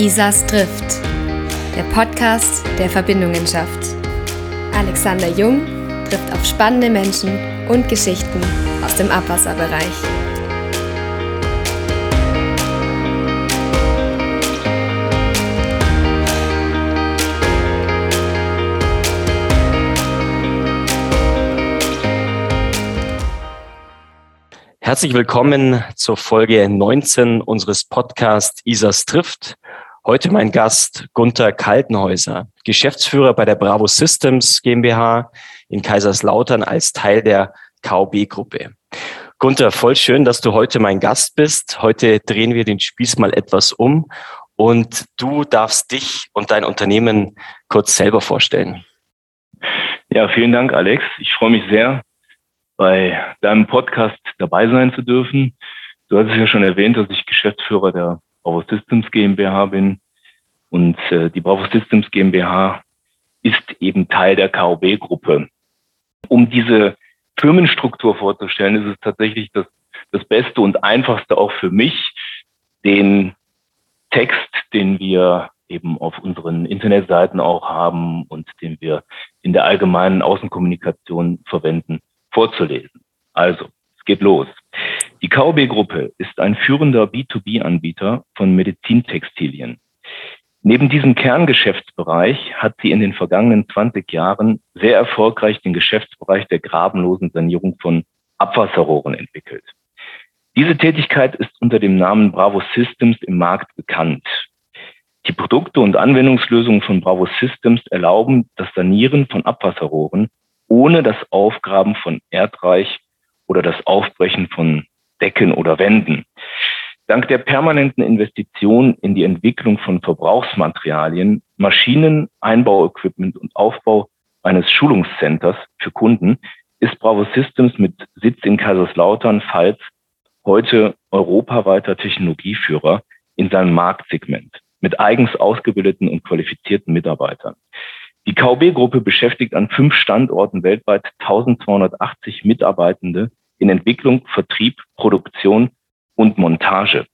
Isas Drift, der Podcast, der Verbindungen schafft. Alexander Jung trifft auf spannende Menschen und Geschichten aus dem Abwasserbereich. Herzlich willkommen zur Folge 19 unseres Podcasts Isas trifft. Heute mein Gast Gunther Kaltenhäuser, Geschäftsführer bei der Bravo Systems GmbH in Kaiserslautern als Teil der KOB-Gruppe. Gunther, voll schön, dass du heute mein Gast bist. Heute drehen wir den Spieß mal etwas um und du darfst dich und dein Unternehmen kurz selber vorstellen. Ja, vielen Dank, Alex. Ich freue mich sehr, bei deinem Podcast dabei sein zu dürfen. Du hast es ja schon erwähnt, dass ich Geschäftsführer der Bravo Systems GmbH bin. Und äh, die Bravo Systems GmbH ist eben Teil der KOB-Gruppe. Um diese Firmenstruktur vorzustellen, ist es tatsächlich das, das Beste und Einfachste auch für mich, den Text, den wir eben auf unseren Internetseiten auch haben und den wir in der allgemeinen Außenkommunikation verwenden, vorzulesen. Also, es geht los. Die KOB-Gruppe ist ein führender B2B-Anbieter von Medizintextilien. Neben diesem Kerngeschäftsbereich hat sie in den vergangenen 20 Jahren sehr erfolgreich den Geschäftsbereich der grabenlosen Sanierung von Abwasserrohren entwickelt. Diese Tätigkeit ist unter dem Namen Bravo Systems im Markt bekannt. Die Produkte und Anwendungslösungen von Bravo Systems erlauben das Sanieren von Abwasserrohren ohne das Aufgraben von Erdreich oder das Aufbrechen von Decken oder Wänden. Dank der permanenten Investition in die Entwicklung von Verbrauchsmaterialien, Maschinen, Einbauequipment und Aufbau eines Schulungscenters für Kunden ist Bravo Systems mit Sitz in Kaiserslautern, Pfalz, heute europaweiter Technologieführer in seinem Marktsegment mit eigens ausgebildeten und qualifizierten Mitarbeitern. Die KOB-Gruppe beschäftigt an fünf Standorten weltweit 1280 Mitarbeitende in Entwicklung, Vertrieb, Produktion und Montage.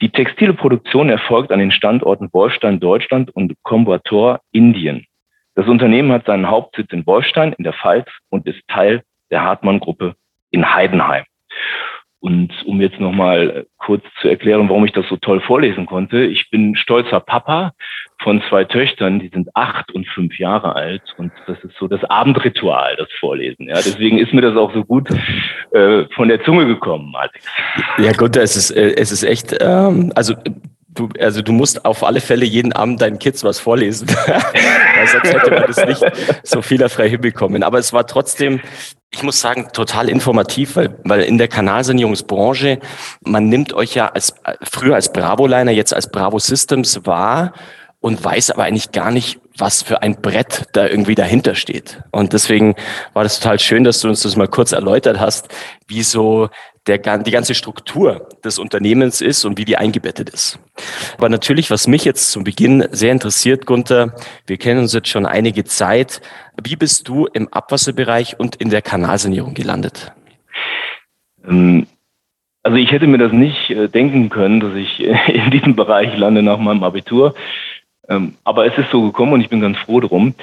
Die textile Produktion erfolgt an den Standorten Wolfstein, Deutschland und Coimbatore, Indien. Das Unternehmen hat seinen Hauptsitz in Wolfstein in der Pfalz und ist Teil der Hartmann-Gruppe in Heidenheim. Und um jetzt nochmal kurz zu erklären, warum ich das so toll vorlesen konnte. Ich bin stolzer Papa von zwei Töchtern, die sind acht und fünf Jahre alt. Und das ist so das Abendritual, das Vorlesen. Ja, deswegen ist mir das auch so gut äh, von der Zunge gekommen, Alex. Ja, gut, es ist, äh, es ist echt, ähm, also Du, also du musst auf alle Fälle jeden Abend deinen Kids was vorlesen. sonst hätte man das nicht so fehlerfrei hinbekommen. Aber es war trotzdem, ich muss sagen, total informativ, weil, weil in der Kanalsanierungsbranche, man nimmt euch ja als früher als Bravo-Liner, jetzt als Bravo Systems wahr und weiß aber eigentlich gar nicht, was für ein Brett da irgendwie dahinter steht. Und deswegen war das total schön, dass du uns das mal kurz erläutert hast, wie so der, die ganze Struktur des Unternehmens ist und wie die eingebettet ist. Aber natürlich, was mich jetzt zum Beginn sehr interessiert, Gunther, wir kennen uns jetzt schon einige Zeit. Wie bist du im Abwasserbereich und in der Kanalsanierung gelandet? Ähm, also ich hätte mir das nicht äh, denken können, dass ich in diesem Bereich lande nach meinem Abitur. Ähm, aber es ist so gekommen und ich bin ganz froh drum.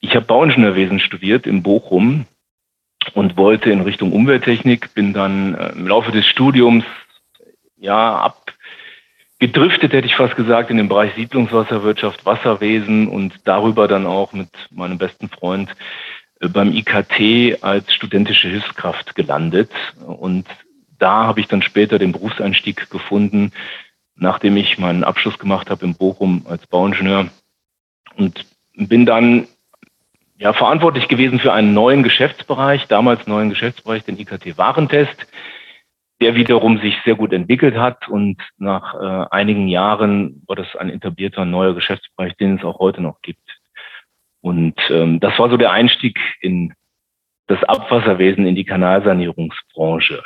Ich habe Bauingenieurwesen studiert in Bochum und wollte in Richtung Umwelttechnik, bin dann äh, im Laufe des Studiums ja abgedriftet, hätte ich fast gesagt, in den Bereich Siedlungswasserwirtschaft, Wasserwesen und darüber dann auch mit meinem besten Freund äh, beim IKT als studentische Hilfskraft gelandet. Und da habe ich dann später den Berufseinstieg gefunden, nachdem ich meinen Abschluss gemacht habe in Bochum als Bauingenieur und bin dann ja, verantwortlich gewesen für einen neuen Geschäftsbereich, damals neuen Geschäftsbereich, den IKT-Warentest, der wiederum sich sehr gut entwickelt hat und nach äh, einigen Jahren war das ein etablierter neuer Geschäftsbereich, den es auch heute noch gibt. Und ähm, das war so der Einstieg in das Abwasserwesen, in die Kanalsanierungsbranche.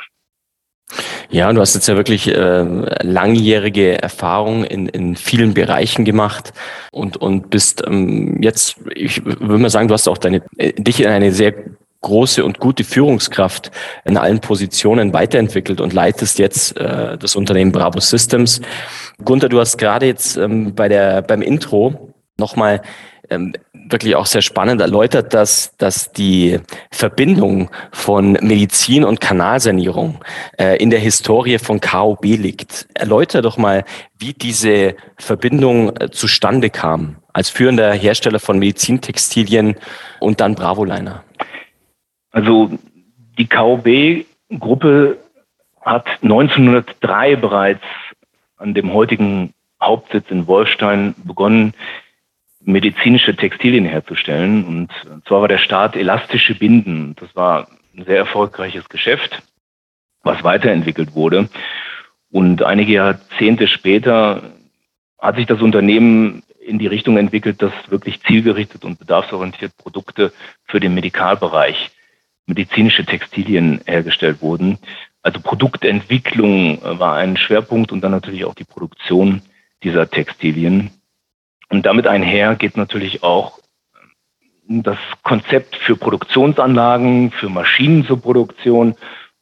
Ja, du hast jetzt ja wirklich äh, langjährige Erfahrung in, in vielen Bereichen gemacht und, und bist ähm, jetzt, ich würde mal sagen, du hast auch deine, äh, dich in eine sehr große und gute Führungskraft in allen Positionen weiterentwickelt und leitest jetzt äh, das Unternehmen Bravo Systems. Gunther, du hast gerade jetzt ähm, bei der, beim Intro nochmal ähm, wirklich auch sehr spannend erläutert, dass, dass die Verbindung von Medizin und Kanalsanierung äh, in der Historie von KOB liegt. Erläuter doch mal, wie diese Verbindung äh, zustande kam als führender Hersteller von Medizintextilien und dann Bravoliner. Also die KOB-Gruppe hat 1903 bereits an dem heutigen Hauptsitz in Wolstein begonnen, medizinische Textilien herzustellen. Und zwar war der Start elastische Binden. Das war ein sehr erfolgreiches Geschäft, was weiterentwickelt wurde. Und einige Jahrzehnte später hat sich das Unternehmen in die Richtung entwickelt, dass wirklich zielgerichtet und bedarfsorientiert Produkte für den Medikalbereich, medizinische Textilien hergestellt wurden. Also Produktentwicklung war ein Schwerpunkt und dann natürlich auch die Produktion dieser Textilien. Und damit einher geht natürlich auch das Konzept für Produktionsanlagen, für Maschinen zur Produktion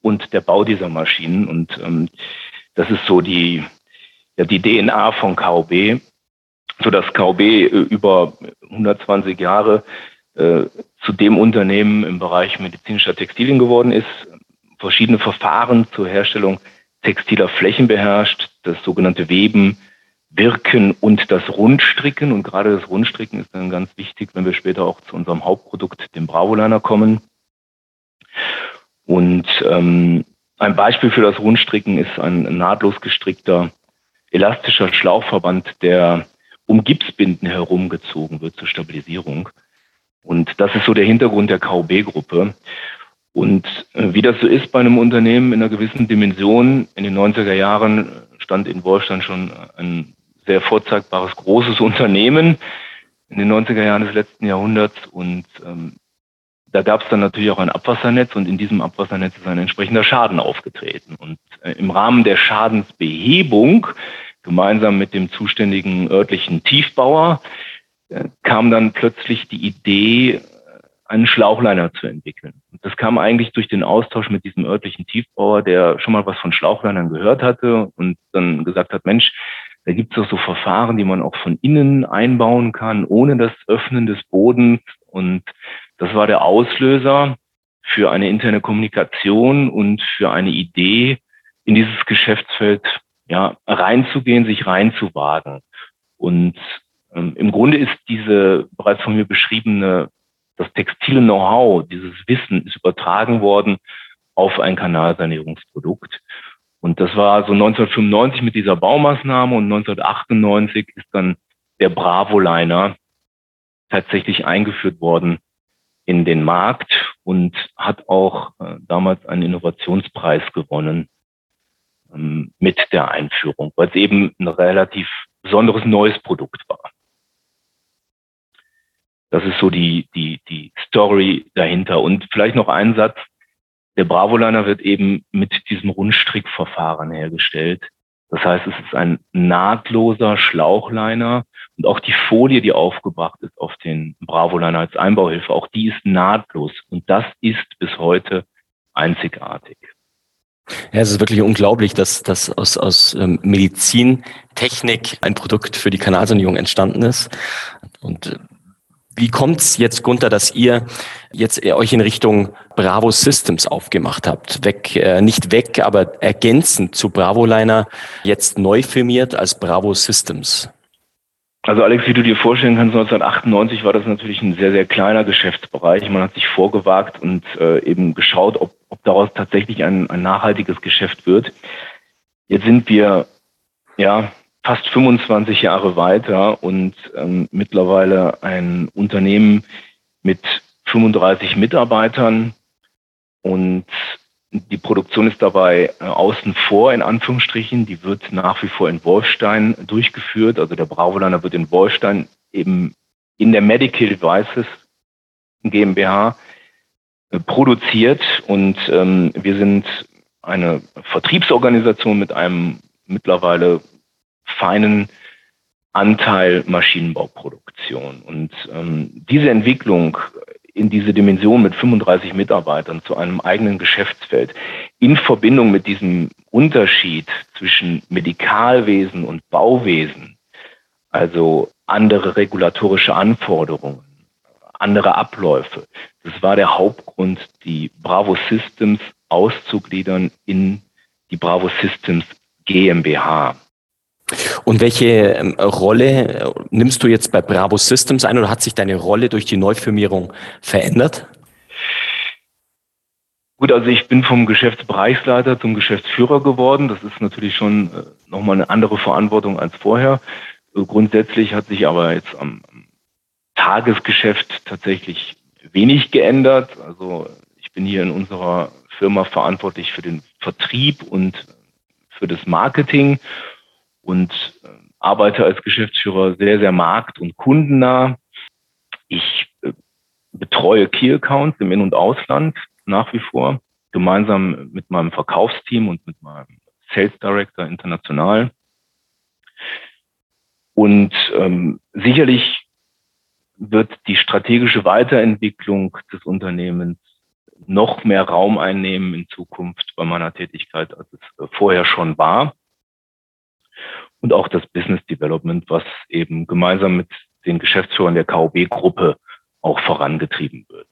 und der Bau dieser Maschinen. Und ähm, das ist so die, ja, die DNA von KOB, so dass KOB äh, über 120 Jahre äh, zu dem Unternehmen im Bereich medizinischer Textilien geworden ist, verschiedene Verfahren zur Herstellung textiler Flächen beherrscht, das sogenannte Weben, Wirken und das Rundstricken. Und gerade das Rundstricken ist dann ganz wichtig, wenn wir später auch zu unserem Hauptprodukt, dem Bravoliner, kommen. Und ähm, ein Beispiel für das Rundstricken ist ein nahtlos gestrickter elastischer Schlauchverband, der um Gipsbinden herumgezogen wird zur Stabilisierung. Und das ist so der Hintergrund der KOB-Gruppe. Und äh, wie das so ist bei einem Unternehmen in einer gewissen Dimension, in den 90er Jahren stand in Wohlstand schon ein sehr vorzeigbares, großes Unternehmen in den 90er Jahren des letzten Jahrhunderts und ähm, da gab es dann natürlich auch ein Abwassernetz und in diesem Abwassernetz ist ein entsprechender Schaden aufgetreten. Und äh, im Rahmen der Schadensbehebung, gemeinsam mit dem zuständigen örtlichen Tiefbauer, äh, kam dann plötzlich die Idee, einen Schlauchliner zu entwickeln. Und das kam eigentlich durch den Austausch mit diesem örtlichen Tiefbauer, der schon mal was von Schlauchlinern gehört hatte und dann gesagt hat, Mensch, da gibt es auch so Verfahren, die man auch von innen einbauen kann, ohne das Öffnen des Bodens. Und das war der Auslöser für eine interne Kommunikation und für eine Idee, in dieses Geschäftsfeld ja, reinzugehen, sich reinzuwagen. Und ähm, im Grunde ist diese bereits von mir beschriebene, das textile Know-how, dieses Wissen ist übertragen worden auf ein Kanalsanierungsprodukt. Und das war so 1995 mit dieser Baumaßnahme und 1998 ist dann der Bravo-Liner tatsächlich eingeführt worden in den Markt und hat auch äh, damals einen Innovationspreis gewonnen ähm, mit der Einführung, weil es eben ein relativ besonderes neues Produkt war. Das ist so die, die, die Story dahinter. Und vielleicht noch ein Satz. Der Bravoliner wird eben mit diesem Rundstrickverfahren hergestellt. Das heißt, es ist ein nahtloser Schlauchliner und auch die Folie, die aufgebracht ist auf den Bravoliner als Einbauhilfe, auch die ist nahtlos und das ist bis heute einzigartig. Ja, es ist wirklich unglaublich, dass, dass aus, aus ähm, Medizintechnik ein Produkt für die Kanalsanierung entstanden ist. Und äh, wie kommt's jetzt, Gunther, dass ihr jetzt euch in Richtung Bravo Systems aufgemacht habt? Weg, äh, nicht weg, aber ergänzend zu Bravoliner jetzt neu firmiert als Bravo Systems. Also Alex, wie du dir vorstellen kannst, 1998 war das natürlich ein sehr, sehr kleiner Geschäftsbereich. Man hat sich vorgewagt und äh, eben geschaut, ob, ob daraus tatsächlich ein, ein nachhaltiges Geschäft wird. Jetzt sind wir ja fast 25 Jahre weiter und ähm, mittlerweile ein Unternehmen mit 35 Mitarbeitern und die Produktion ist dabei äh, außen vor, in Anführungsstrichen. Die wird nach wie vor in Wolfstein durchgeführt. Also der Bravoliner wird in Wolfstein eben in der Medical Devices GmbH äh, produziert und ähm, wir sind eine Vertriebsorganisation mit einem mittlerweile feinen Anteil Maschinenbauproduktion. Und ähm, diese Entwicklung in diese Dimension mit 35 Mitarbeitern zu einem eigenen Geschäftsfeld in Verbindung mit diesem Unterschied zwischen Medikalwesen und Bauwesen, also andere regulatorische Anforderungen, andere Abläufe. Das war der Hauptgrund, die Bravo Systems auszugliedern in die Bravo Systems GmbH. Und welche ähm, Rolle äh, nimmst du jetzt bei Bravo Systems ein oder hat sich deine Rolle durch die Neufirmierung verändert? Gut, also ich bin vom Geschäftsbereichsleiter zum Geschäftsführer geworden. Das ist natürlich schon äh, nochmal eine andere Verantwortung als vorher. Grundsätzlich hat sich aber jetzt am Tagesgeschäft tatsächlich wenig geändert. Also ich bin hier in unserer Firma verantwortlich für den Vertrieb und für das Marketing und äh, arbeite als Geschäftsführer sehr, sehr markt- und kundennah. Ich äh, betreue Key Accounts im In- und Ausland nach wie vor, gemeinsam mit meinem Verkaufsteam und mit meinem Sales Director international. Und ähm, sicherlich wird die strategische Weiterentwicklung des Unternehmens noch mehr Raum einnehmen in Zukunft bei meiner Tätigkeit, als es vorher schon war und auch das Business Development, was eben gemeinsam mit den Geschäftsführern der KOB-Gruppe auch vorangetrieben wird.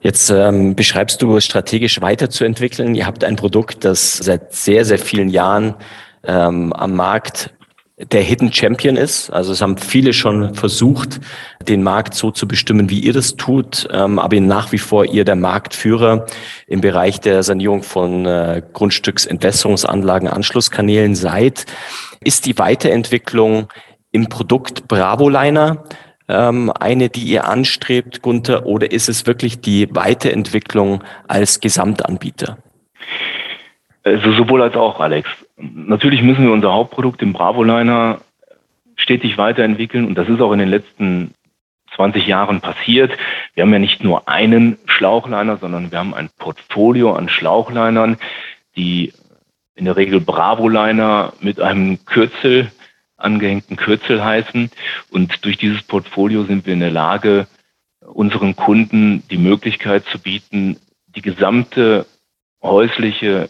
Jetzt ähm, beschreibst du strategisch weiterzuentwickeln. Ihr habt ein Produkt, das seit sehr, sehr vielen Jahren ähm, am Markt der Hidden Champion ist. Also es haben viele schon versucht, den Markt so zu bestimmen, wie ihr das tut, ähm, aber nach wie vor ihr der Marktführer im Bereich der Sanierung von äh, Grundstücksentwässerungsanlagen, Anschlusskanälen seid. Ist die Weiterentwicklung im Produkt Bravoliner ähm, eine, die ihr anstrebt, Gunther, oder ist es wirklich die Weiterentwicklung als Gesamtanbieter? Also sowohl als auch, Alex. Natürlich müssen wir unser Hauptprodukt, den Bravoliner, stetig weiterentwickeln und das ist auch in den letzten 20 Jahren passiert. Wir haben ja nicht nur einen Schlauchliner, sondern wir haben ein Portfolio an Schlauchlinern, die in der Regel Bravoliner mit einem Kürzel, angehängten Kürzel heißen. Und durch dieses Portfolio sind wir in der Lage, unseren Kunden die Möglichkeit zu bieten, die gesamte häusliche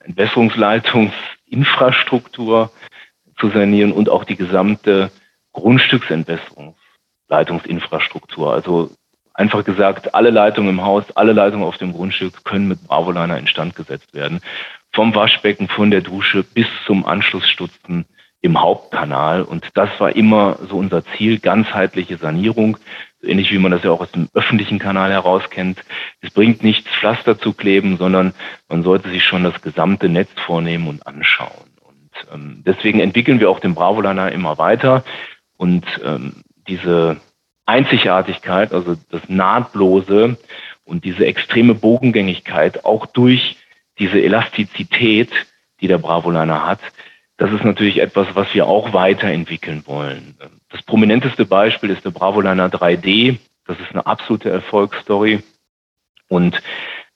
Entwässerungsleitungsinfrastruktur zu sanieren und auch die gesamte Grundstücksentwässerungsleitungsinfrastruktur. Also einfach gesagt, alle Leitungen im Haus, alle Leitungen auf dem Grundstück können mit Bravoliner instand gesetzt werden. Vom Waschbecken, von der Dusche bis zum Anschlussstutzen im Hauptkanal. Und das war immer so unser Ziel, ganzheitliche Sanierung, ähnlich wie man das ja auch aus dem öffentlichen Kanal heraus kennt. Es bringt nichts, Pflaster zu kleben, sondern man sollte sich schon das gesamte Netz vornehmen und anschauen. Und ähm, deswegen entwickeln wir auch den Bravoliner immer weiter. Und ähm, diese Einzigartigkeit, also das Nahtlose und diese extreme Bogengängigkeit, auch durch diese Elastizität, die der Bravoliner hat, das ist natürlich etwas, was wir auch weiterentwickeln wollen. Das prominenteste Beispiel ist der Bravoliner 3D. Das ist eine absolute Erfolgsstory. Und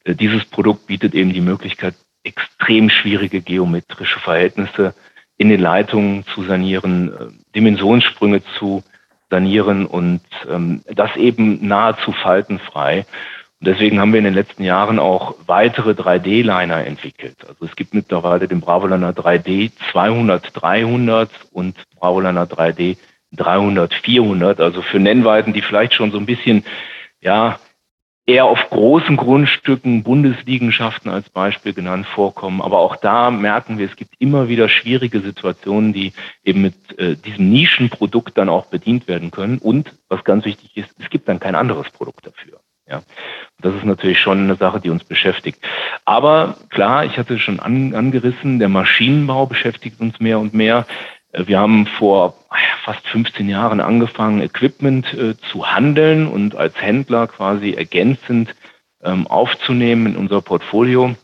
äh, dieses Produkt bietet eben die Möglichkeit, extrem schwierige geometrische Verhältnisse in den Leitungen zu sanieren, äh, Dimensionssprünge zu sanieren und ähm, das eben nahezu faltenfrei. Und deswegen haben wir in den letzten Jahren auch weitere 3D-Liner entwickelt. Also es gibt mittlerweile den Bravoliner 3D 200, 300 und Bravoliner 3D 300, 400. Also für Nennweiten, die vielleicht schon so ein bisschen, ja, eher auf großen Grundstücken, Bundesliegenschaften als Beispiel genannt vorkommen. Aber auch da merken wir, es gibt immer wieder schwierige Situationen, die eben mit äh, diesem Nischenprodukt dann auch bedient werden können. Und was ganz wichtig ist, es gibt dann kein anderes Produkt dafür. Ja, das ist natürlich schon eine Sache, die uns beschäftigt. Aber klar, ich hatte schon an, angerissen, der Maschinenbau beschäftigt uns mehr und mehr. Wir haben vor fast 15 Jahren angefangen, Equipment äh, zu handeln und als Händler quasi ergänzend ähm, aufzunehmen in unser Portfolio.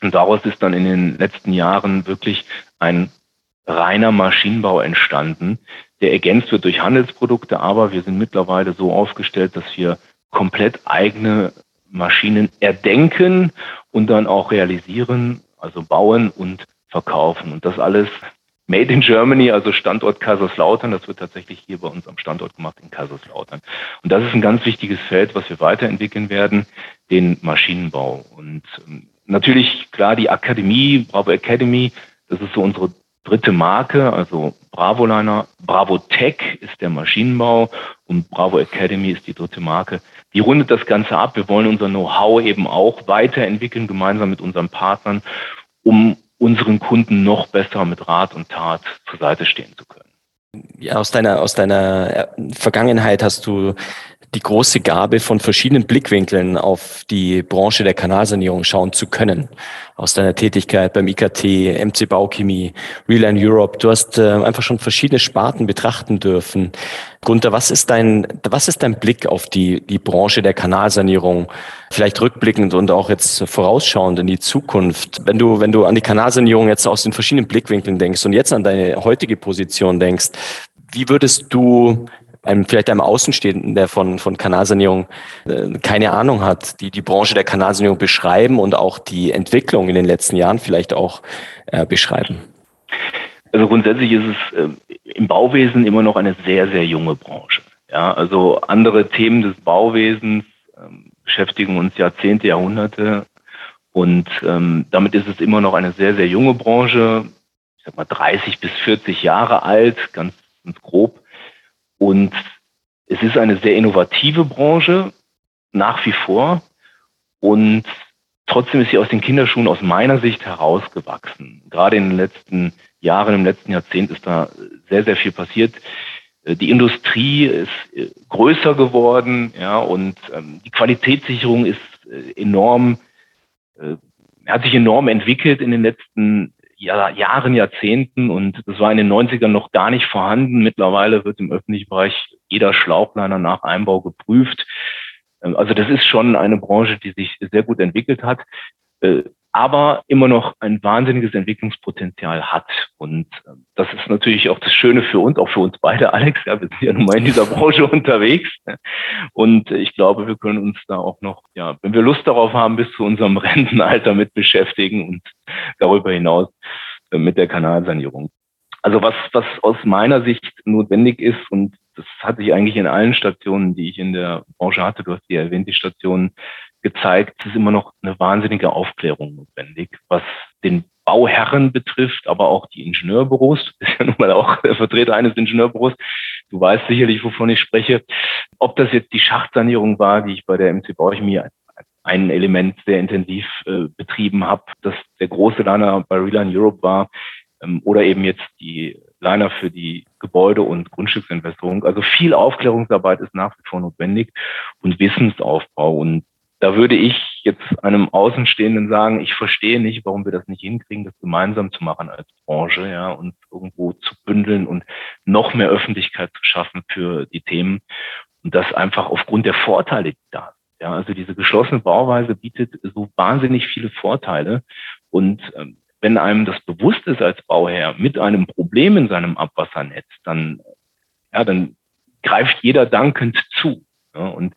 Und daraus ist dann in den letzten Jahren wirklich ein reiner Maschinenbau entstanden, der ergänzt wird durch Handelsprodukte, aber wir sind mittlerweile so aufgestellt, dass wir komplett eigene Maschinen erdenken und dann auch realisieren, also bauen und verkaufen. Und das alles Made in Germany, also Standort Kaiserslautern. Das wird tatsächlich hier bei uns am Standort gemacht in Kaiserslautern. Und das ist ein ganz wichtiges Feld, was wir weiterentwickeln werden, den Maschinenbau. Und ähm, natürlich, klar, die Akademie, Bravo Academy, das ist so unsere dritte Marke, also Bravoliner, Bravo Tech ist der Maschinenbau und Bravo Academy ist die dritte Marke. Die rundet das Ganze ab. Wir wollen unser Know-how eben auch weiterentwickeln, gemeinsam mit unseren Partnern, um unseren Kunden noch besser mit Rat und Tat zur Seite stehen zu können. Ja, aus deiner, aus deiner Vergangenheit hast du die große Gabe, von verschiedenen Blickwinkeln auf die Branche der Kanalsanierung schauen zu können. Aus deiner Tätigkeit beim IKT, MC Bauchemie, Reline Europe. Du hast äh, einfach schon verschiedene Sparten betrachten dürfen. Gunther, was ist dein, was ist dein Blick auf die, die Branche der Kanalsanierung? Vielleicht rückblickend und auch jetzt vorausschauend in die Zukunft. Wenn du, wenn du an die Kanalsanierung jetzt aus den verschiedenen Blickwinkeln denkst und jetzt an deine heutige Position denkst, wie würdest du einem, vielleicht einem Außenstehenden, der von, von Kanalsanierung äh, keine Ahnung hat, die die Branche der Kanalsanierung beschreiben und auch die Entwicklung in den letzten Jahren vielleicht auch äh, beschreiben? Also grundsätzlich ist es äh, im Bauwesen immer noch eine sehr, sehr junge Branche. Ja, also andere Themen des Bauwesens ähm, beschäftigen uns Jahrzehnte, Jahrhunderte. Und ähm, damit ist es immer noch eine sehr, sehr junge Branche, ich sag mal 30 bis 40 Jahre alt, ganz, ganz grob. Und es ist eine sehr innovative Branche, nach wie vor. Und trotzdem ist sie aus den Kinderschuhen aus meiner Sicht herausgewachsen. Gerade in den letzten Jahren, im letzten Jahrzehnt ist da sehr, sehr viel passiert. Die Industrie ist äh, größer geworden, ja, und ähm, die Qualitätssicherung ist äh, enorm, äh, hat sich enorm entwickelt in den letzten Jahren, Jahrzehnten und das war in den 90ern noch gar nicht vorhanden. Mittlerweile wird im öffentlichen Bereich jeder Schlauchleiner nach Einbau geprüft. Ähm, also das ist schon eine Branche, die sich sehr gut entwickelt hat, äh, aber immer noch ein wahnsinniges Entwicklungspotenzial hat. Und ähm, das ist natürlich auch das Schöne für uns, auch für uns beide, Alex. Ja, wir sind ja nun mal in dieser Branche unterwegs. Und ich glaube, wir können uns da auch noch, ja, wenn wir Lust darauf haben, bis zu unserem Rentenalter mit beschäftigen und darüber hinaus äh, mit der Kanalsanierung. Also was, was aus meiner Sicht notwendig ist, und das hatte ich eigentlich in allen Stationen, die ich in der Branche hatte, du hast die erwähnt, die Stationen gezeigt, es ist immer noch eine wahnsinnige Aufklärung notwendig, was den Bauherren betrifft, aber auch die Ingenieurbüros. Du bist ja nun mal auch der Vertreter eines Ingenieurbüros. Du weißt sicherlich, wovon ich spreche. Ob das jetzt die Schachtsanierung war, die ich bei der MC Bauchemie ein Element sehr intensiv äh, betrieben habe, dass der große Liner bei Reline Europe war, ähm, oder eben jetzt die Liner für die Gebäude- und Grundstücksinvestierung. Also viel Aufklärungsarbeit ist nach wie vor notwendig und Wissensaufbau. Und da würde ich jetzt einem Außenstehenden sagen, ich verstehe nicht, warum wir das nicht hinkriegen, das gemeinsam zu machen als Branche, ja, und irgendwo zu bündeln und noch mehr Öffentlichkeit zu schaffen für die Themen. Und das einfach aufgrund der Vorteile, die da sind. Ja, also diese geschlossene Bauweise bietet so wahnsinnig viele Vorteile. Und ähm, wenn einem das bewusst ist als Bauherr mit einem Problem in seinem Abwassernetz, dann, ja, dann greift jeder dankend zu. Ja, und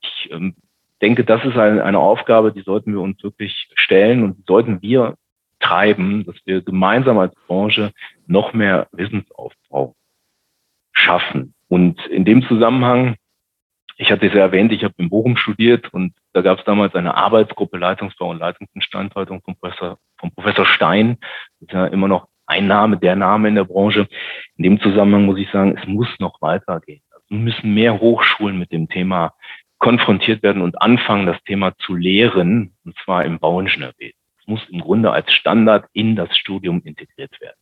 ich ähm, denke, das ist eine, eine Aufgabe, die sollten wir uns wirklich stellen und sollten wir treiben, dass wir gemeinsam als Branche noch mehr Wissensaufbau schaffen. Und in dem Zusammenhang ich hatte es ja erwähnt, ich habe in Bochum studiert und da gab es damals eine Arbeitsgruppe Leitungsbau und Leitungsinstandhaltung von Professor, von Professor Stein. Das ist ja immer noch ein Name, der Name in der Branche. In dem Zusammenhang muss ich sagen, es muss noch weitergehen. Also müssen mehr Hochschulen mit dem Thema konfrontiert werden und anfangen, das Thema zu lehren, und zwar im Bauingenieurwesen. Es muss im Grunde als Standard in das Studium integriert werden.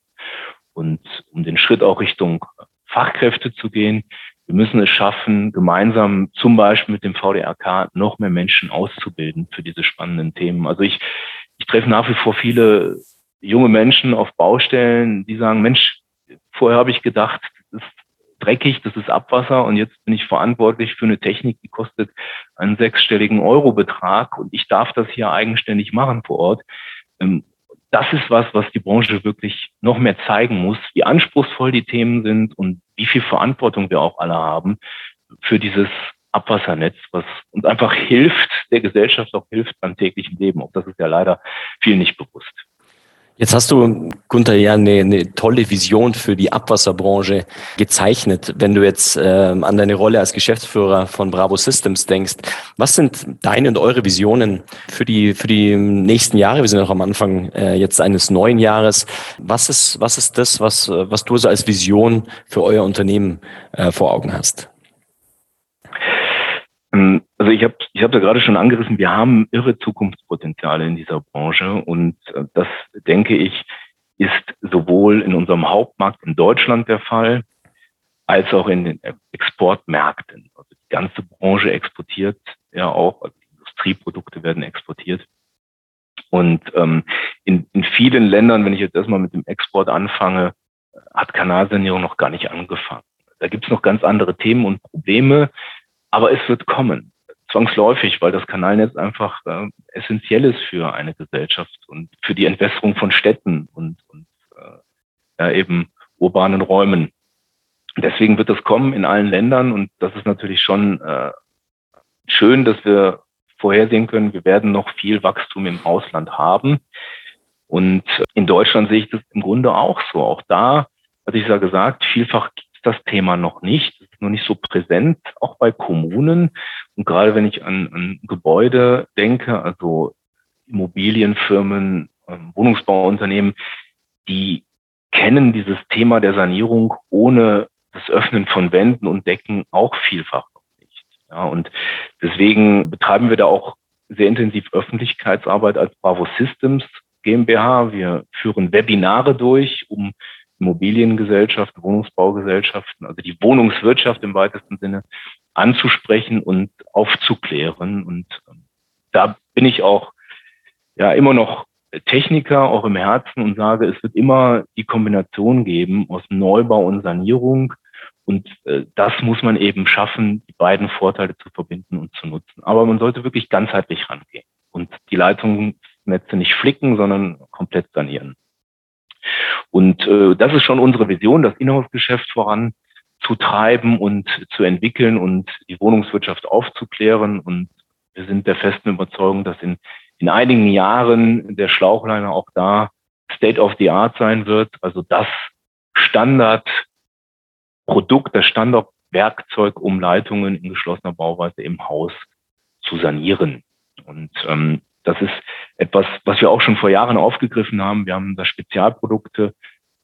Und um den Schritt auch Richtung Fachkräfte zu gehen, wir müssen es schaffen, gemeinsam zum Beispiel mit dem VDRK noch mehr Menschen auszubilden für diese spannenden Themen. Also ich, ich treffe nach wie vor viele junge Menschen auf Baustellen, die sagen, Mensch, vorher habe ich gedacht, das ist dreckig, das ist Abwasser und jetzt bin ich verantwortlich für eine Technik, die kostet einen sechsstelligen Eurobetrag und ich darf das hier eigenständig machen vor Ort. Ähm, das ist was, was die Branche wirklich noch mehr zeigen muss, wie anspruchsvoll die Themen sind und wie viel Verantwortung wir auch alle haben für dieses Abwassernetz, was uns einfach hilft, der Gesellschaft auch hilft beim täglichen Leben. Auch das ist ja leider viel nicht bewusst. Jetzt hast du, Gunther, ja eine, eine tolle Vision für die Abwasserbranche gezeichnet. Wenn du jetzt äh, an deine Rolle als Geschäftsführer von Bravo Systems denkst, was sind deine und eure Visionen für die, für die nächsten Jahre? Wir sind noch am Anfang äh, jetzt eines neuen Jahres. Was ist, was ist das, was, was du so als Vision für euer Unternehmen äh, vor Augen hast? Ähm, also ich habe ich hab da gerade schon angerissen, wir haben irre Zukunftspotenziale in dieser Branche und äh, das, denke ich, ist sowohl in unserem Hauptmarkt in Deutschland der Fall, als auch in den Exportmärkten. Also die ganze Branche exportiert ja auch, also Industrieprodukte werden exportiert. Und ähm, in, in vielen Ländern, wenn ich jetzt erstmal mit dem Export anfange, hat Kanalsanierung noch gar nicht angefangen. Da gibt es noch ganz andere Themen und Probleme, aber es wird kommen, zwangsläufig, weil das Kanalnetz einfach äh, essentiell ist für eine Gesellschaft und für die Entwässerung von Städten und, und äh, ja, eben urbanen Räumen. Deswegen wird das kommen in allen Ländern und das ist natürlich schon äh, schön, dass wir vorhersehen können, wir werden noch viel Wachstum im Ausland haben. Und in Deutschland sehe ich das im Grunde auch so. Auch da, hatte ich ja gesagt, vielfach gibt es das Thema noch nicht noch nicht so präsent, auch bei Kommunen. Und gerade wenn ich an, an Gebäude denke, also Immobilienfirmen, ähm, Wohnungsbauunternehmen, die kennen dieses Thema der Sanierung ohne das Öffnen von Wänden und Decken auch vielfach nicht. Ja, und deswegen betreiben wir da auch sehr intensiv Öffentlichkeitsarbeit als Bravo Systems GmbH. Wir führen Webinare durch, um Immobiliengesellschaften, Wohnungsbaugesellschaften, also die Wohnungswirtschaft im weitesten Sinne anzusprechen und aufzuklären. Und ähm, da bin ich auch ja immer noch Techniker, auch im Herzen und sage, es wird immer die Kombination geben aus Neubau und Sanierung. Und äh, das muss man eben schaffen, die beiden Vorteile zu verbinden und zu nutzen. Aber man sollte wirklich ganzheitlich rangehen und die Leitungsnetze nicht flicken, sondern komplett sanieren. Und äh, das ist schon unsere Vision, das Inhouse-Geschäft voranzutreiben und zu entwickeln und die Wohnungswirtschaft aufzuklären. Und wir sind der festen Überzeugung, dass in, in einigen Jahren der Schlauchliner auch da State of the Art sein wird, also das Standardprodukt, das Standardwerkzeug, um Leitungen in geschlossener Bauweise im Haus zu sanieren. Und ähm, das ist etwas, was wir auch schon vor Jahren aufgegriffen haben. Wir haben da Spezialprodukte,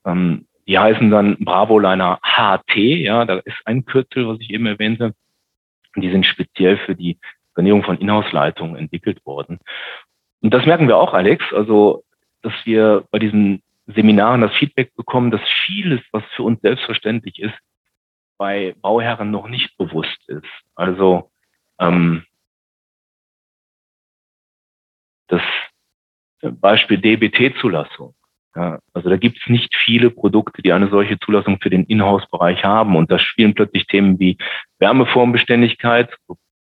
ähm, die heißen dann Bravoliner HT, ja, da ist ein Kürzel, was ich eben erwähnte. Die sind speziell für die Sanierung von Inhouse-Leitungen entwickelt worden. Und das merken wir auch, Alex, also, dass wir bei diesen Seminaren das Feedback bekommen, dass vieles, was für uns selbstverständlich ist, bei Bauherren noch nicht bewusst ist. Also ähm, das Beispiel DBT-Zulassung. Ja, also da gibt es nicht viele Produkte, die eine solche Zulassung für den Inhouse-Bereich haben. Und da spielen plötzlich Themen wie Wärmeformbeständigkeit,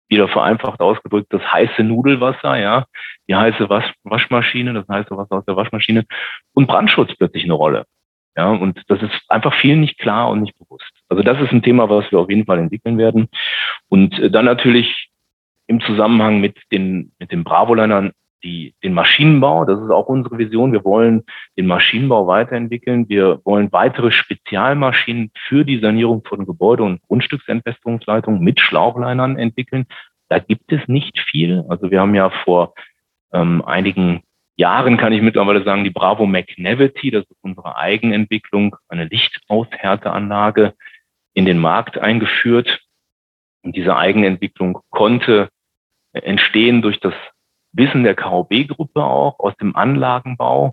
wieder vereinfacht ausgedrückt, das heiße Nudelwasser, ja, die heiße Wasch Waschmaschine, das heiße Wasser aus der Waschmaschine und Brandschutz plötzlich eine Rolle. Ja, und das ist einfach vielen nicht klar und nicht bewusst. Also das ist ein Thema, was wir auf jeden Fall entwickeln werden. Und dann natürlich im Zusammenhang mit den, mit den Bravo-Linern die, den Maschinenbau. Das ist auch unsere Vision. Wir wollen den Maschinenbau weiterentwickeln. Wir wollen weitere Spezialmaschinen für die Sanierung von Gebäude- und Grundstücksentwässerungsleitungen mit Schlauchleinern entwickeln. Da gibt es nicht viel. Also wir haben ja vor ähm, einigen Jahren, kann ich mittlerweile sagen, die Bravo McNavity, das ist unsere Eigenentwicklung, eine Lichtaushärteanlage in den Markt eingeführt. Und diese Eigenentwicklung konnte entstehen durch das Wissen der KOB-Gruppe auch aus dem Anlagenbau.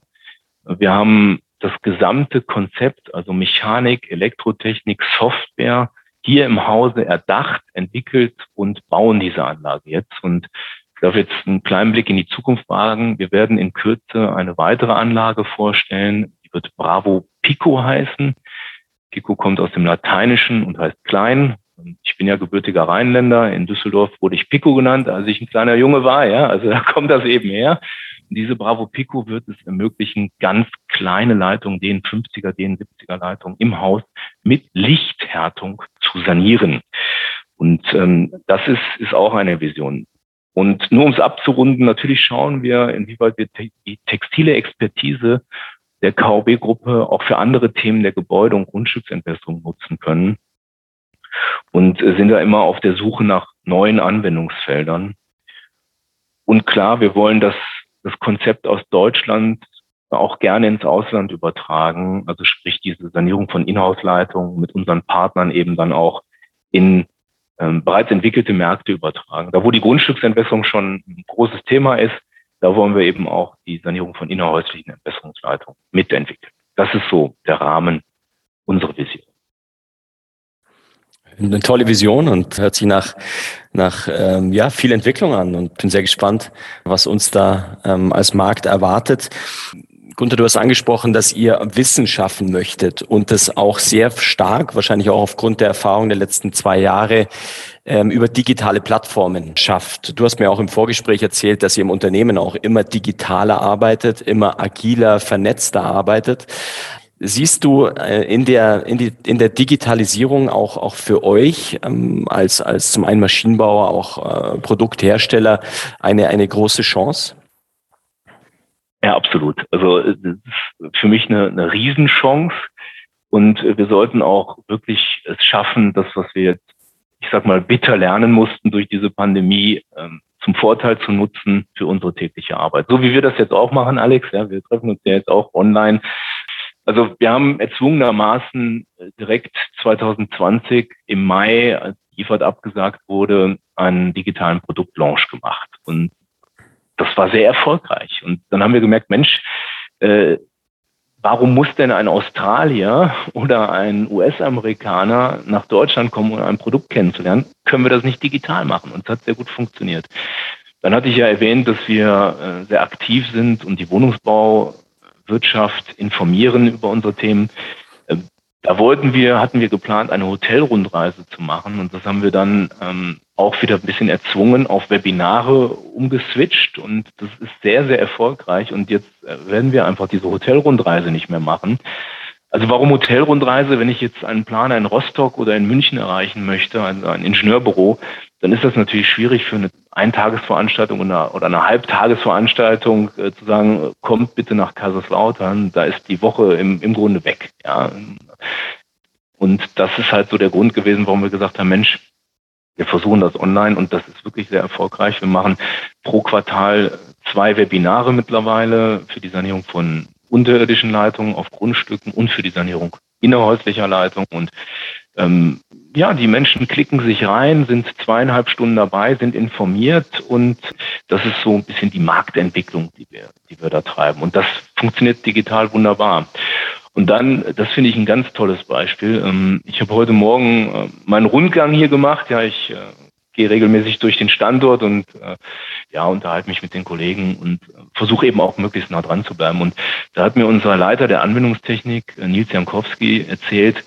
Wir haben das gesamte Konzept, also Mechanik, Elektrotechnik, Software hier im Hause erdacht, entwickelt und bauen diese Anlage jetzt. Und ich darf jetzt einen kleinen Blick in die Zukunft wagen. Wir werden in Kürze eine weitere Anlage vorstellen. Die wird Bravo Pico heißen. Pico kommt aus dem Lateinischen und heißt klein. Ich bin ja gebürtiger Rheinländer. In Düsseldorf wurde ich Pico genannt, als ich ein kleiner Junge war. Ja, also da kommt das eben her. Und diese Bravo Pico wird es ermöglichen, ganz kleine Leitungen, den 50er, den 70er Leitungen im Haus mit Lichthärtung zu sanieren. Und ähm, das ist, ist auch eine Vision. Und nur um es abzurunden, natürlich schauen wir, inwieweit wir te die textile Expertise der KOB-Gruppe auch für andere Themen der Gebäude- und Grundstücksentwässerung nutzen können und äh, sind da immer auf der Suche nach neuen Anwendungsfeldern. Und klar, wir wollen das, das Konzept aus Deutschland auch gerne ins Ausland übertragen, also sprich diese Sanierung von Inhouse-Leitungen mit unseren Partnern eben dann auch in ähm, bereits entwickelte Märkte übertragen. Da wo die Grundstücksentwässerung schon ein großes Thema ist, da wollen wir eben auch die Sanierung von innerhäuslichen Entwässerungsleitungen mitentwickeln. Das ist so der Rahmen unserer Vision. Eine tolle Vision und hört sich nach, nach ähm, ja, viel Entwicklung an und bin sehr gespannt, was uns da ähm, als Markt erwartet. Gunther, du hast angesprochen, dass ihr Wissen schaffen möchtet und das auch sehr stark, wahrscheinlich auch aufgrund der Erfahrung der letzten zwei Jahre, ähm, über digitale Plattformen schafft. Du hast mir auch im Vorgespräch erzählt, dass ihr im Unternehmen auch immer digitaler arbeitet, immer agiler, vernetzter arbeitet. Siehst du äh, in der, in, die, in der Digitalisierung auch, auch für euch ähm, als, als zum einen Maschinenbauer, auch äh, Produkthersteller eine, eine große Chance? Ja, absolut. Also ist für mich eine, eine Riesenchance. Und wir sollten auch wirklich es schaffen, das, was wir jetzt, ich sag mal, bitter lernen mussten durch diese Pandemie, ähm, zum Vorteil zu nutzen für unsere tägliche Arbeit. So wie wir das jetzt auch machen, Alex. Ja, wir treffen uns ja jetzt auch online also wir haben erzwungenermaßen äh, direkt 2020 im Mai, als IFAD abgesagt wurde, einen digitalen Produktlaunch gemacht. Und das war sehr erfolgreich. Und dann haben wir gemerkt, Mensch, äh, warum muss denn ein Australier oder ein US-Amerikaner nach Deutschland kommen, um ein Produkt kennenzulernen? Können wir das nicht digital machen? Und es hat sehr gut funktioniert. Dann hatte ich ja erwähnt, dass wir äh, sehr aktiv sind und die Wohnungsbau Wirtschaft informieren über unsere Themen. Ähm, da wollten wir, hatten wir geplant, eine Hotelrundreise zu machen und das haben wir dann ähm, auch wieder ein bisschen erzwungen auf Webinare umgeswitcht und das ist sehr, sehr erfolgreich und jetzt äh, werden wir einfach diese Hotelrundreise nicht mehr machen. Also warum Hotelrundreise, wenn ich jetzt einen Planer in Rostock oder in München erreichen möchte, also ein Ingenieurbüro, dann ist das natürlich schwierig für eine Eintagesveranstaltung oder, oder eine Halbtagesveranstaltung äh, zu sagen, kommt bitte nach Kaiserslautern, da ist die Woche im, im Grunde weg. Ja. Und das ist halt so der Grund gewesen, warum wir gesagt haben, Mensch, wir versuchen das online und das ist wirklich sehr erfolgreich. Wir machen pro Quartal zwei Webinare mittlerweile für die Sanierung von unterirdischen Leitungen auf Grundstücken und für die Sanierung innerhäuslicher Leitungen. Und ähm, ja, die Menschen klicken sich rein, sind zweieinhalb Stunden dabei, sind informiert und das ist so ein bisschen die Marktentwicklung, die wir, die wir da treiben. Und das funktioniert digital wunderbar. Und dann, das finde ich ein ganz tolles Beispiel. Ähm, ich habe heute Morgen äh, meinen Rundgang hier gemacht. Ja, ich äh, gehe regelmäßig durch den Standort und äh, ja, unterhalte mich mit den Kollegen und versuche eben auch möglichst nah dran zu bleiben. Und da hat mir unser Leiter der Anwendungstechnik, Nils Jankowski, erzählt,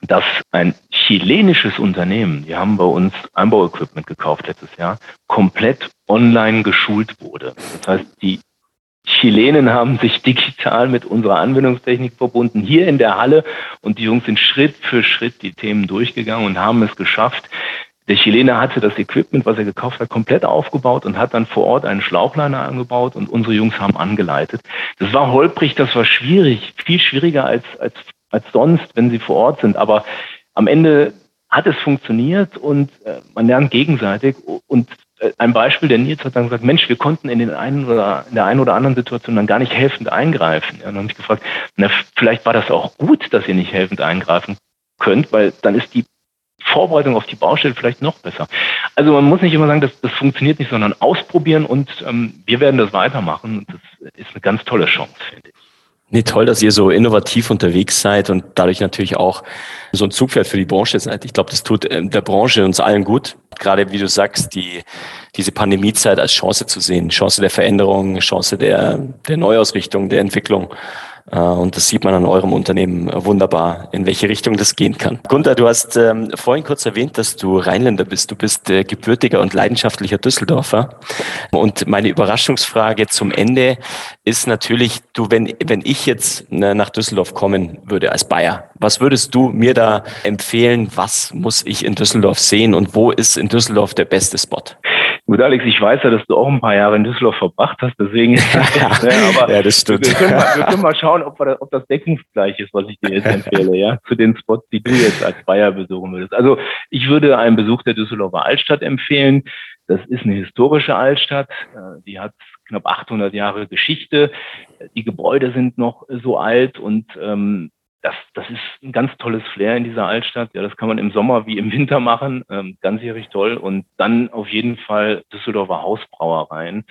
dass ein chilenisches Unternehmen, die haben bei uns Einbauequipment gekauft letztes Jahr, komplett online geschult wurde. Das heißt, die Chilenen haben sich digital mit unserer Anwendungstechnik verbunden, hier in der Halle und die Jungs sind Schritt für Schritt die Themen durchgegangen und haben es geschafft. Der Chilene hatte das Equipment, was er gekauft hat, komplett aufgebaut und hat dann vor Ort einen Schlauchleiner angebaut und unsere Jungs haben angeleitet. Das war holprig, das war schwierig, viel schwieriger als, als als sonst, wenn sie vor Ort sind. Aber am Ende hat es funktioniert und äh, man lernt gegenseitig. Und äh, ein Beispiel, der Nils hat dann gesagt, Mensch, wir konnten in den einen oder in der einen oder anderen Situation dann gar nicht helfend eingreifen. Ja, dann habe ich gefragt, na, vielleicht war das auch gut, dass ihr nicht helfend eingreifen könnt, weil dann ist die Vorbereitung auf die Baustelle vielleicht noch besser. Also man muss nicht immer sagen, das, das funktioniert nicht, sondern ausprobieren und ähm, wir werden das weitermachen. Und das ist eine ganz tolle Chance, finde ich. Nee, toll, dass ihr so innovativ unterwegs seid und dadurch natürlich auch so ein Zugpferd für die Branche seid. Ich glaube, das tut ähm, der Branche uns allen gut. Gerade wie du sagst, die, diese Pandemiezeit als Chance zu sehen, Chance der Veränderung, Chance der, der Neuausrichtung, der Entwicklung. Äh, und das sieht man an eurem Unternehmen wunderbar, in welche Richtung das gehen kann. Gunther, du hast ähm, vorhin kurz erwähnt, dass du Rheinländer bist. Du bist äh, gebürtiger und leidenschaftlicher Düsseldorfer. Und meine Überraschungsfrage zum Ende ist natürlich, du, wenn, wenn ich jetzt ne, nach Düsseldorf kommen würde als Bayer, was würdest du mir da empfehlen? Was muss ich in Düsseldorf sehen und wo ist in Düsseldorf der beste Spot? Gut, Alex, ich weiß ja, dass du auch ein paar Jahre in Düsseldorf verbracht hast, deswegen das ne, aber ja, das stimmt. Wir können, mal, wir können mal schauen, ob, wir, ob das deckungsgleich ist, was ich dir jetzt empfehle, ja, zu den Spots, die du jetzt als Bayer besuchen würdest. Also ich würde einen Besuch der Düsseldorfer Altstadt empfehlen. Das ist eine historische Altstadt, äh, die hat knapp 800 Jahre Geschichte. Die Gebäude sind noch so alt und ähm, das, das ist ein ganz tolles Flair in dieser Altstadt. Ja, das kann man im Sommer wie im Winter machen. Ähm, ganzjährig toll. Und dann auf jeden Fall Düsseldorfer Hausbrauereien.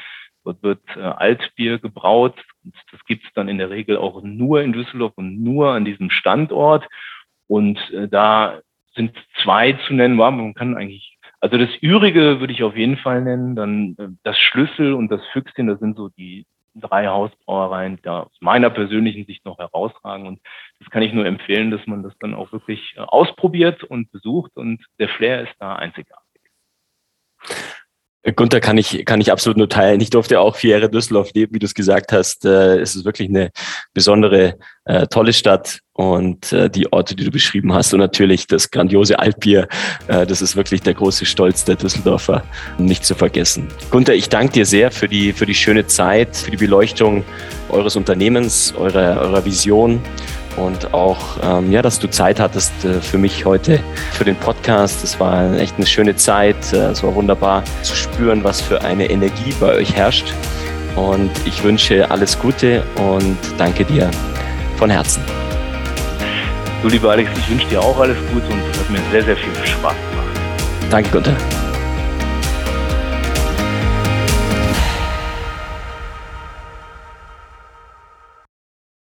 Dort wird äh, Altbier gebraut. Und das gibt's dann in der Regel auch nur in Düsseldorf und nur an diesem Standort. Und äh, da sind zwei zu nennen. Man kann eigentlich, also das Ürige würde ich auf jeden Fall nennen. Dann äh, das Schlüssel und das Füchschen, das sind so die drei Hausbrauereien, die aus meiner persönlichen Sicht noch herausragen. Und das kann ich nur empfehlen, dass man das dann auch wirklich äh, ausprobiert und besucht. Und der Flair ist da einzigartig. Gunther kann ich, kann ich absolut nur teilen. Ich durfte auch vier Jahre Düsseldorf leben, wie du es gesagt hast. Äh, es ist wirklich eine besondere, äh, tolle Stadt und äh, die Orte, die du beschrieben hast und natürlich das grandiose Altbier. Das ist wirklich der große Stolz der Düsseldorfer, nicht zu vergessen. Gunther, ich danke dir sehr für die, für die schöne Zeit, für die Beleuchtung eures Unternehmens, eurer, eurer Vision und auch, ähm, ja, dass du Zeit hattest äh, für mich heute, für den Podcast. Es war echt eine schöne Zeit. Äh, es war wunderbar zu spüren, was für eine Energie bei euch herrscht. Und ich wünsche alles Gute und danke dir von Herzen. Du, lieber Alex, ich wünsche dir auch alles Gute und es hat mir sehr, sehr viel Spaß gemacht. Danke, Gunther.